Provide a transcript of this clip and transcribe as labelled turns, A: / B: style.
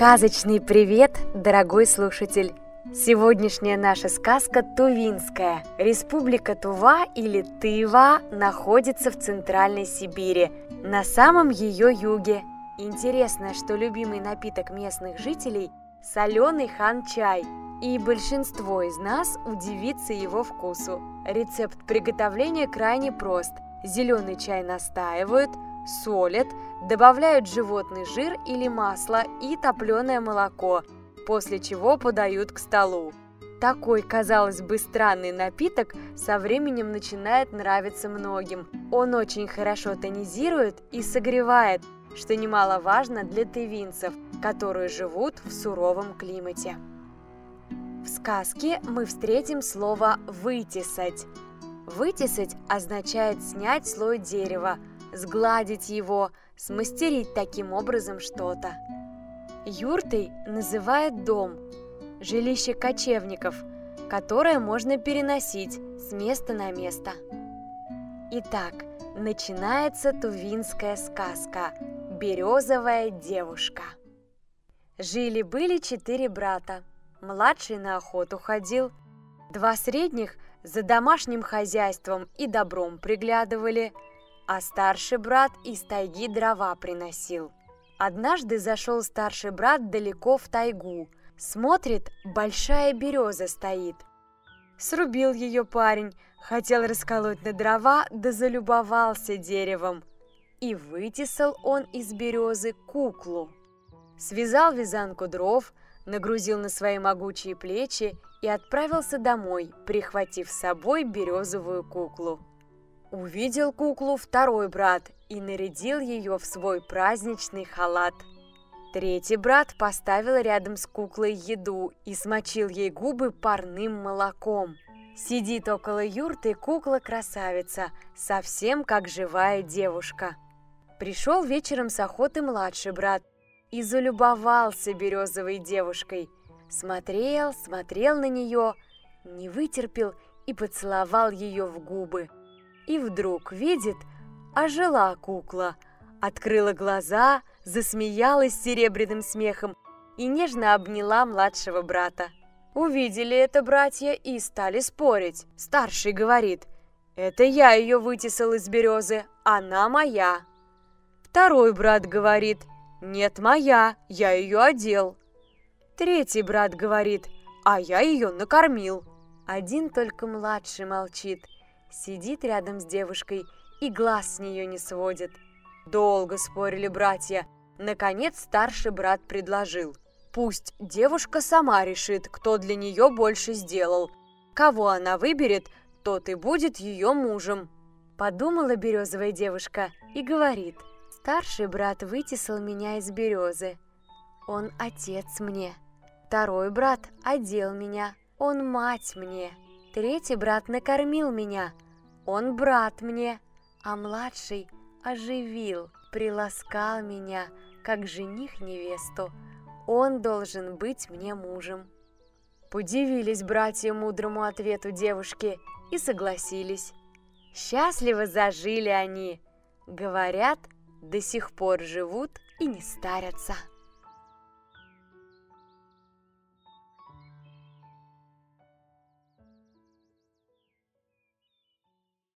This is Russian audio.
A: Сказочный привет, дорогой слушатель! Сегодняшняя наша сказка Тувинская. Республика Тува или Тыва находится в Центральной Сибири, на самом ее юге. Интересно, что любимый напиток местных жителей – соленый хан-чай, и большинство из нас удивится его вкусу. Рецепт приготовления крайне прост. Зеленый чай настаивают – солят, добавляют животный жир или масло и топленое молоко, после чего подают к столу. Такой, казалось бы, странный напиток со временем начинает нравиться многим. Он очень хорошо тонизирует и согревает, что немаловажно для тывинцев, которые живут в суровом климате. В сказке мы встретим слово «вытесать». Вытесать означает снять слой дерева – сгладить его, смастерить таким образом что-то. Юртой называют дом, жилище кочевников, которое можно переносить с места на место. Итак, начинается тувинская сказка «Березовая девушка». Жили-были четыре брата. Младший на охоту ходил, два средних за домашним хозяйством и добром приглядывали – а старший брат из тайги дрова приносил. Однажды зашел старший брат далеко в тайгу. Смотрит, большая береза стоит. Срубил ее парень, хотел расколоть на дрова, да залюбовался деревом. И вытесал он из березы куклу. Связал вязанку дров, нагрузил на свои могучие плечи и отправился домой, прихватив с собой березовую куклу. Увидел куклу второй брат и нарядил ее в свой праздничный халат. Третий брат поставил рядом с куклой еду и смочил ей губы парным молоком. Сидит около юрты кукла-красавица, совсем как живая девушка. Пришел вечером с охоты младший брат и залюбовался березовой девушкой. Смотрел, смотрел на нее, не вытерпел и поцеловал ее в губы и вдруг видит, ожила кукла, открыла глаза, засмеялась серебряным смехом и нежно обняла младшего брата. Увидели это братья и стали спорить. Старший говорит, «Это я ее вытесал из березы, она моя». Второй брат говорит, «Нет, моя, я ее одел». Третий брат говорит, «А я ее накормил». Один только младший молчит – Сидит рядом с девушкой и глаз с нее не сводит. Долго спорили братья. Наконец старший брат предложил. Пусть девушка сама решит, кто для нее больше сделал. Кого она выберет, тот и будет ее мужем. Подумала березовая девушка и говорит. Старший брат вытесал меня из березы. Он отец мне. Второй брат одел меня. Он мать мне. Третий брат накормил меня, он брат мне, а младший оживил, приласкал меня, как жених невесту. Он должен быть мне мужем. Подивились братья мудрому ответу девушки и согласились. Счастливо зажили они. Говорят, до сих пор живут и не старятся.